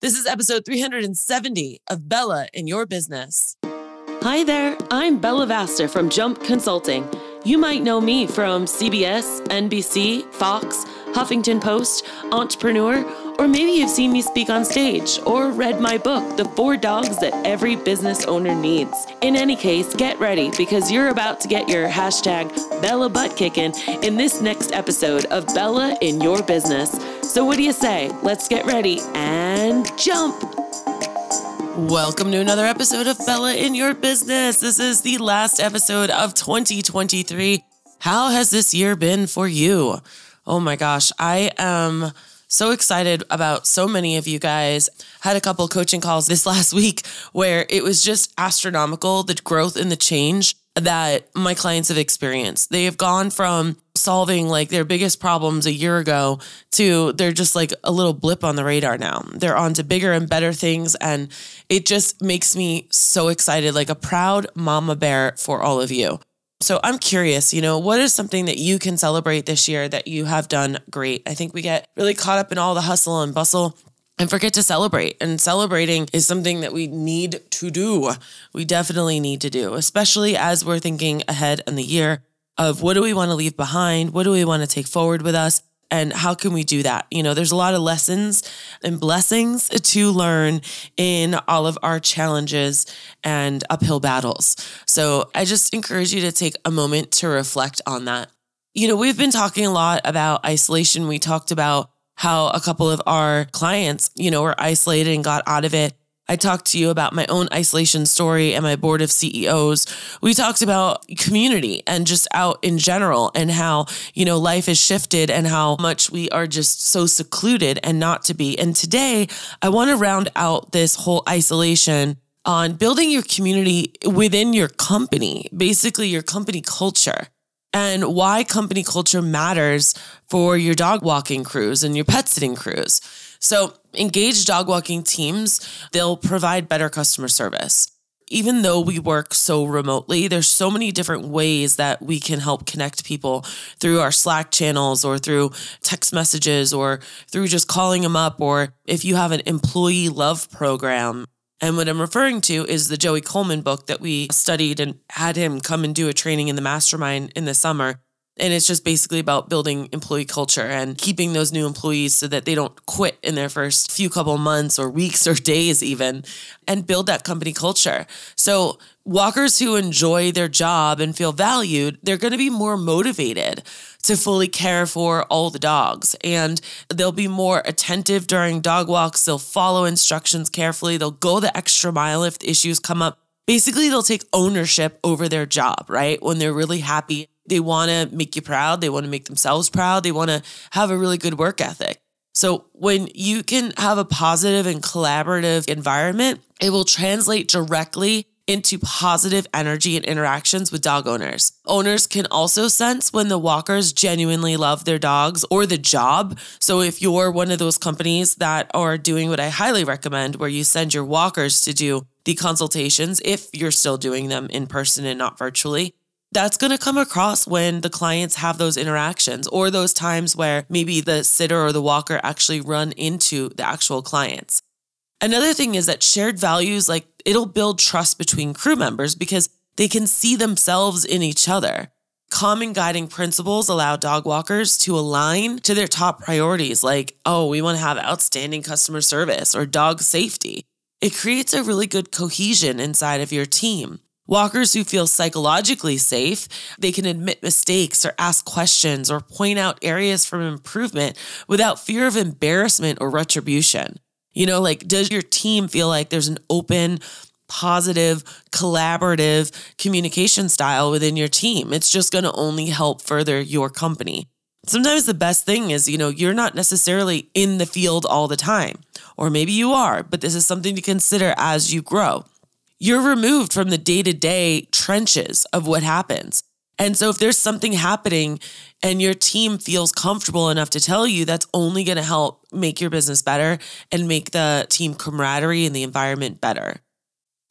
This is episode 370 of Bella in Your Business. Hi there, I'm Bella Vasta from Jump Consulting. You might know me from CBS, NBC, Fox, Huffington Post, Entrepreneur, or maybe you've seen me speak on stage or read my book, The Four Dogs That Every Business Owner Needs. In any case, get ready because you're about to get your hashtag Bella butt kicking in this next episode of Bella in Your Business. So, what do you say? Let's get ready and jump. Welcome to another episode of Bella in Your Business. This is the last episode of 2023. How has this year been for you? Oh my gosh, I am so excited about so many of you guys. Had a couple coaching calls this last week where it was just astronomical the growth and the change that my clients have experienced. They have gone from solving like their biggest problems a year ago to they're just like a little blip on the radar now. They're on to bigger and better things. And it just makes me so excited, like a proud mama bear for all of you. So I'm curious, you know, what is something that you can celebrate this year that you have done great? I think we get really caught up in all the hustle and bustle and forget to celebrate. And celebrating is something that we need to do. We definitely need to do, especially as we're thinking ahead in the year of what do we want to leave behind? What do we want to take forward with us? And how can we do that? You know, there's a lot of lessons and blessings to learn in all of our challenges and uphill battles. So I just encourage you to take a moment to reflect on that. You know, we've been talking a lot about isolation. We talked about how a couple of our clients, you know, were isolated and got out of it. I talked to you about my own isolation story and my board of CEOs. We talked about community and just out in general and how, you know, life has shifted and how much we are just so secluded and not to be. And today, I want to round out this whole isolation on building your community within your company, basically your company culture and why company culture matters for your dog walking crews and your pet sitting crews. So, engaged dog walking teams, they'll provide better customer service. Even though we work so remotely, there's so many different ways that we can help connect people through our Slack channels or through text messages or through just calling them up or if you have an employee love program and what I'm referring to is the Joey Coleman book that we studied and had him come and do a training in the mastermind in the summer. And it's just basically about building employee culture and keeping those new employees so that they don't quit in their first few couple months or weeks or days, even, and build that company culture. So, walkers who enjoy their job and feel valued, they're going to be more motivated to fully care for all the dogs. And they'll be more attentive during dog walks. They'll follow instructions carefully. They'll go the extra mile if issues come up. Basically, they'll take ownership over their job, right? When they're really happy they want to make you proud. They want to make themselves proud. They want to have a really good work ethic. So when you can have a positive and collaborative environment, it will translate directly into positive energy and interactions with dog owners. Owners can also sense when the walkers genuinely love their dogs or the job. So if you're one of those companies that are doing what I highly recommend, where you send your walkers to do the consultations, if you're still doing them in person and not virtually, that's going to come across when the clients have those interactions or those times where maybe the sitter or the walker actually run into the actual clients. Another thing is that shared values, like it'll build trust between crew members because they can see themselves in each other. Common guiding principles allow dog walkers to align to their top priorities, like, oh, we want to have outstanding customer service or dog safety. It creates a really good cohesion inside of your team. Walkers who feel psychologically safe, they can admit mistakes or ask questions or point out areas for improvement without fear of embarrassment or retribution. You know, like, does your team feel like there's an open, positive, collaborative communication style within your team? It's just going to only help further your company. Sometimes the best thing is, you know, you're not necessarily in the field all the time, or maybe you are, but this is something to consider as you grow you're removed from the day to day trenches of what happens. And so if there's something happening and your team feels comfortable enough to tell you, that's only going to help make your business better and make the team camaraderie and the environment better.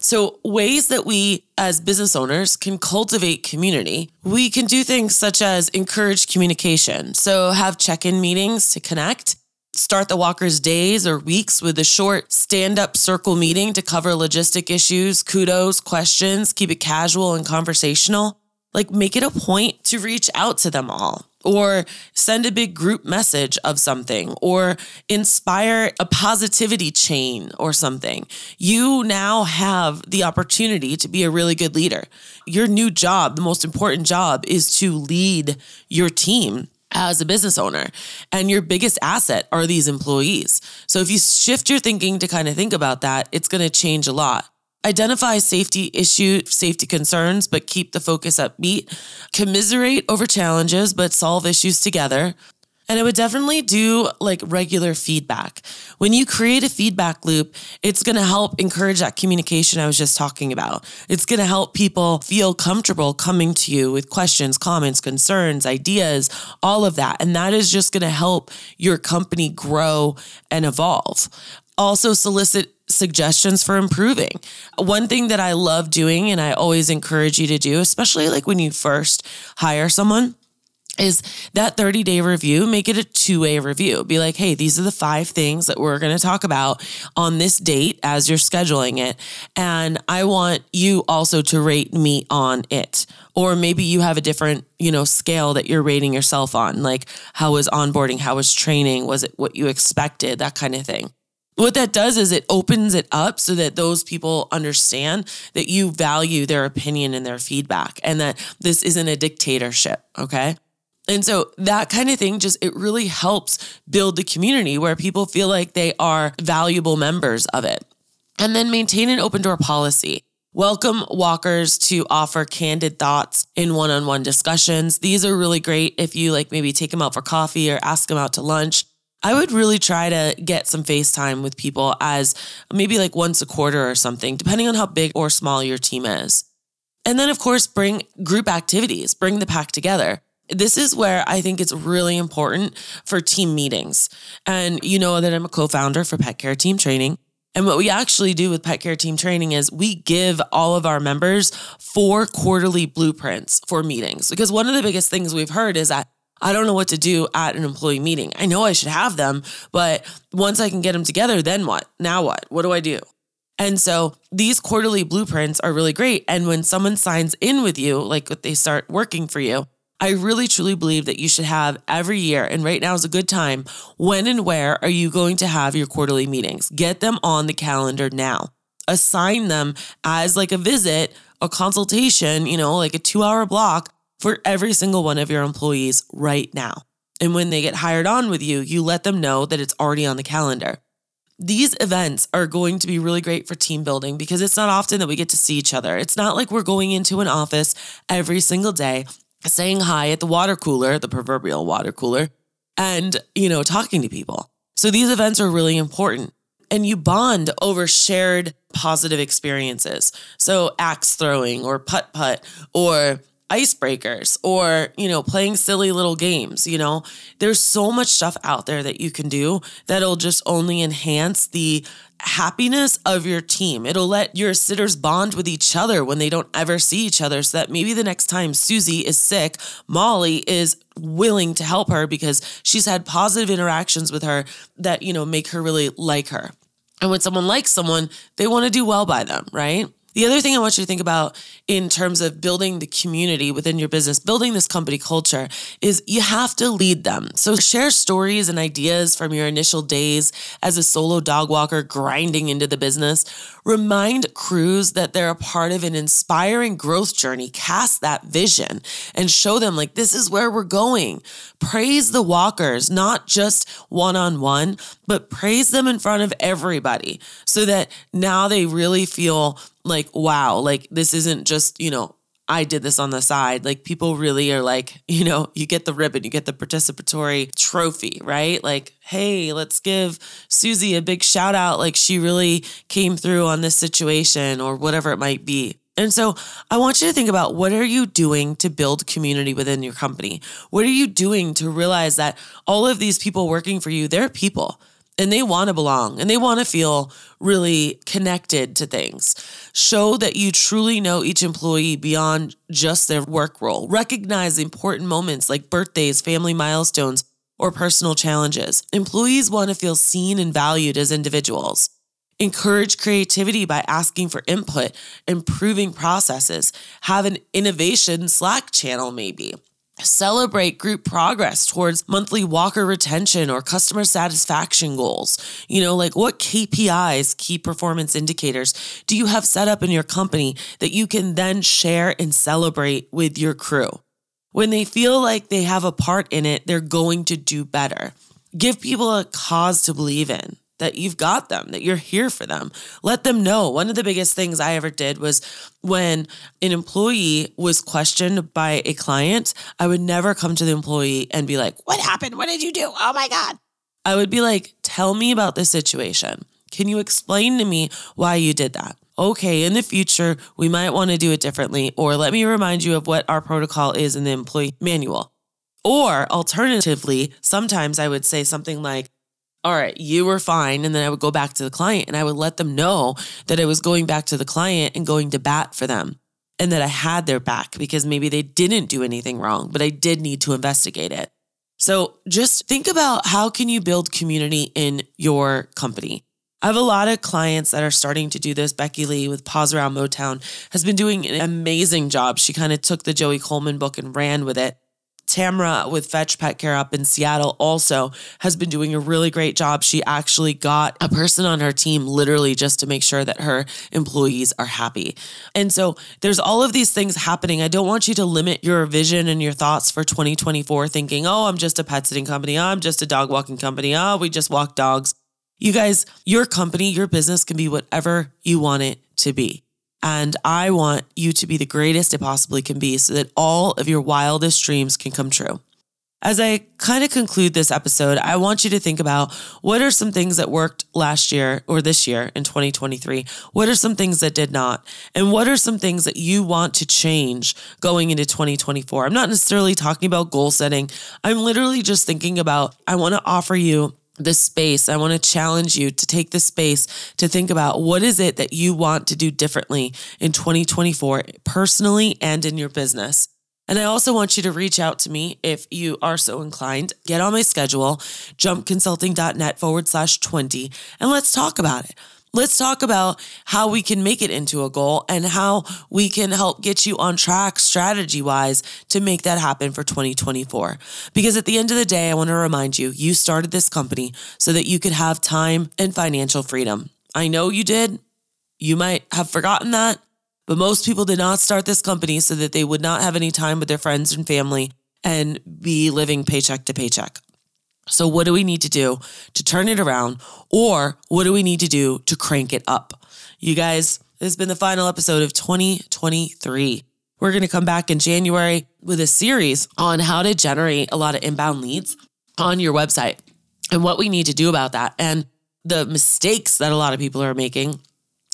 So, ways that we as business owners can cultivate community, we can do things such as encourage communication. So, have check in meetings to connect Start the walkers' days or weeks with a short stand up circle meeting to cover logistic issues, kudos, questions, keep it casual and conversational. Like, make it a point to reach out to them all or send a big group message of something or inspire a positivity chain or something. You now have the opportunity to be a really good leader. Your new job, the most important job, is to lead your team as a business owner. And your biggest asset are these employees. So if you shift your thinking to kind of think about that, it's going to change a lot. Identify safety issue, safety concerns, but keep the focus upbeat. Commiserate over challenges, but solve issues together. And I would definitely do like regular feedback. When you create a feedback loop, it's going to help encourage that communication I was just talking about. It's going to help people feel comfortable coming to you with questions, comments, concerns, ideas, all of that. And that is just going to help your company grow and evolve. Also, solicit suggestions for improving. One thing that I love doing and I always encourage you to do, especially like when you first hire someone, is that 30 day review, make it a two way review. Be like, hey, these are the five things that we're going to talk about on this date as you're scheduling it. And I want you also to rate me on it. Or maybe you have a different, you know, scale that you're rating yourself on. Like, how was onboarding? How was training? Was it what you expected? That kind of thing. What that does is it opens it up so that those people understand that you value their opinion and their feedback and that this isn't a dictatorship. Okay. And so that kind of thing just, it really helps build the community where people feel like they are valuable members of it. And then maintain an open door policy. Welcome walkers to offer candid thoughts in one on one discussions. These are really great if you like maybe take them out for coffee or ask them out to lunch. I would really try to get some FaceTime with people as maybe like once a quarter or something, depending on how big or small your team is. And then, of course, bring group activities, bring the pack together. This is where I think it's really important for team meetings. And you know that I'm a co founder for Pet Care Team Training. And what we actually do with Pet Care Team Training is we give all of our members four quarterly blueprints for meetings. Because one of the biggest things we've heard is that I don't know what to do at an employee meeting. I know I should have them, but once I can get them together, then what? Now what? What do I do? And so these quarterly blueprints are really great. And when someone signs in with you, like they start working for you, I really truly believe that you should have every year, and right now is a good time. When and where are you going to have your quarterly meetings? Get them on the calendar now. Assign them as like a visit, a consultation, you know, like a two hour block for every single one of your employees right now. And when they get hired on with you, you let them know that it's already on the calendar. These events are going to be really great for team building because it's not often that we get to see each other. It's not like we're going into an office every single day saying hi at the water cooler, the proverbial water cooler, and, you know, talking to people. So these events are really important. And you bond over shared positive experiences. So axe throwing or putt putt or icebreakers or, you know, playing silly little games, you know. There's so much stuff out there that you can do that'll just only enhance the happiness of your team. It'll let your sitters bond with each other when they don't ever see each other so that maybe the next time Susie is sick, Molly is willing to help her because she's had positive interactions with her that, you know, make her really like her. And when someone likes someone, they want to do well by them, right? The other thing I want you to think about in terms of building the community within your business, building this company culture, is you have to lead them. So share stories and ideas from your initial days as a solo dog walker grinding into the business. Remind crews that they're a part of an inspiring growth journey. Cast that vision and show them, like, this is where we're going. Praise the walkers, not just one on one, but praise them in front of everybody so that now they really feel like, wow, like this isn't just, you know, I did this on the side. Like people really are like, you know, you get the ribbon, you get the participatory trophy, right? Like, hey, let's give Susie a big shout out. Like she really came through on this situation or whatever it might be. And so I want you to think about what are you doing to build community within your company? What are you doing to realize that all of these people working for you, they're people and they want to belong and they want to feel really connected to things. Show that you truly know each employee beyond just their work role. Recognize important moments like birthdays, family milestones, or personal challenges. Employees want to feel seen and valued as individuals. Encourage creativity by asking for input, improving processes, have an innovation Slack channel, maybe. Celebrate group progress towards monthly walker retention or customer satisfaction goals. You know, like what KPIs, key performance indicators, do you have set up in your company that you can then share and celebrate with your crew? When they feel like they have a part in it, they're going to do better. Give people a cause to believe in that you've got them, that you're here for them. Let them know. One of the biggest things I ever did was when an employee was questioned by a client, I would never come to the employee and be like, What happened? What did you do? Oh my God. I would be like, Tell me about this situation. Can you explain to me why you did that? okay, in the future, we might want to do it differently, or let me remind you of what our protocol is in the employee manual. Or alternatively, sometimes I would say something like, all right, you were fine. And then I would go back to the client and I would let them know that I was going back to the client and going to bat for them and that I had their back because maybe they didn't do anything wrong, but I did need to investigate it. So just think about how can you build community in your company? I have a lot of clients that are starting to do this. Becky Lee with Paws Around Motown has been doing an amazing job. She kind of took the Joey Coleman book and ran with it. Tamra with Fetch Pet Care up in Seattle also has been doing a really great job. She actually got a person on her team literally just to make sure that her employees are happy. And so there's all of these things happening. I don't want you to limit your vision and your thoughts for 2024 thinking, oh, I'm just a pet sitting company. Oh, I'm just a dog walking company. Oh, we just walk dogs. You guys, your company, your business can be whatever you want it to be. And I want you to be the greatest it possibly can be so that all of your wildest dreams can come true. As I kind of conclude this episode, I want you to think about what are some things that worked last year or this year in 2023? What are some things that did not? And what are some things that you want to change going into 2024? I'm not necessarily talking about goal setting. I'm literally just thinking about I want to offer you the space. I want to challenge you to take the space to think about what is it that you want to do differently in 2024, personally and in your business. And I also want you to reach out to me if you are so inclined. Get on my schedule, jumpconsulting.net forward slash 20, and let's talk about it. Let's talk about how we can make it into a goal and how we can help get you on track strategy wise to make that happen for 2024. Because at the end of the day, I want to remind you, you started this company so that you could have time and financial freedom. I know you did. You might have forgotten that, but most people did not start this company so that they would not have any time with their friends and family and be living paycheck to paycheck. So, what do we need to do to turn it around? Or what do we need to do to crank it up? You guys, this has been the final episode of 2023. We're going to come back in January with a series on how to generate a lot of inbound leads on your website and what we need to do about that and the mistakes that a lot of people are making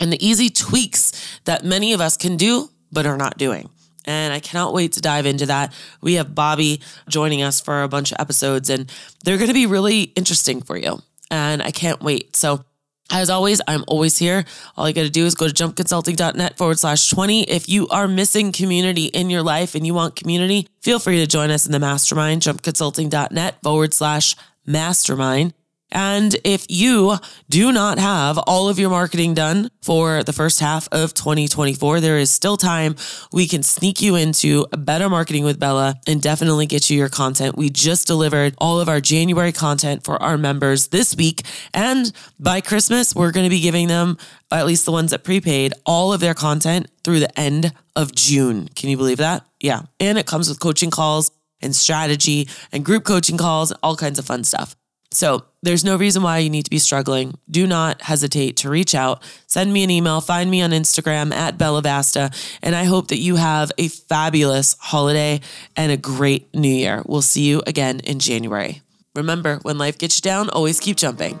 and the easy tweaks that many of us can do but are not doing. And I cannot wait to dive into that. We have Bobby joining us for a bunch of episodes, and they're going to be really interesting for you. And I can't wait. So, as always, I'm always here. All you got to do is go to jumpconsulting.net forward slash 20. If you are missing community in your life and you want community, feel free to join us in the mastermind, jumpconsulting.net forward slash mastermind. And if you do not have all of your marketing done for the first half of 2024, there is still time. We can sneak you into better marketing with Bella and definitely get you your content. We just delivered all of our January content for our members this week. And by Christmas, we're going to be giving them, at least the ones that prepaid, all of their content through the end of June. Can you believe that? Yeah. And it comes with coaching calls and strategy and group coaching calls, all kinds of fun stuff. So there's no reason why you need to be struggling. Do not hesitate to reach out. Send me an email. Find me on Instagram at Bella Vasta. And I hope that you have a fabulous holiday and a great new year. We'll see you again in January. Remember, when life gets you down, always keep jumping.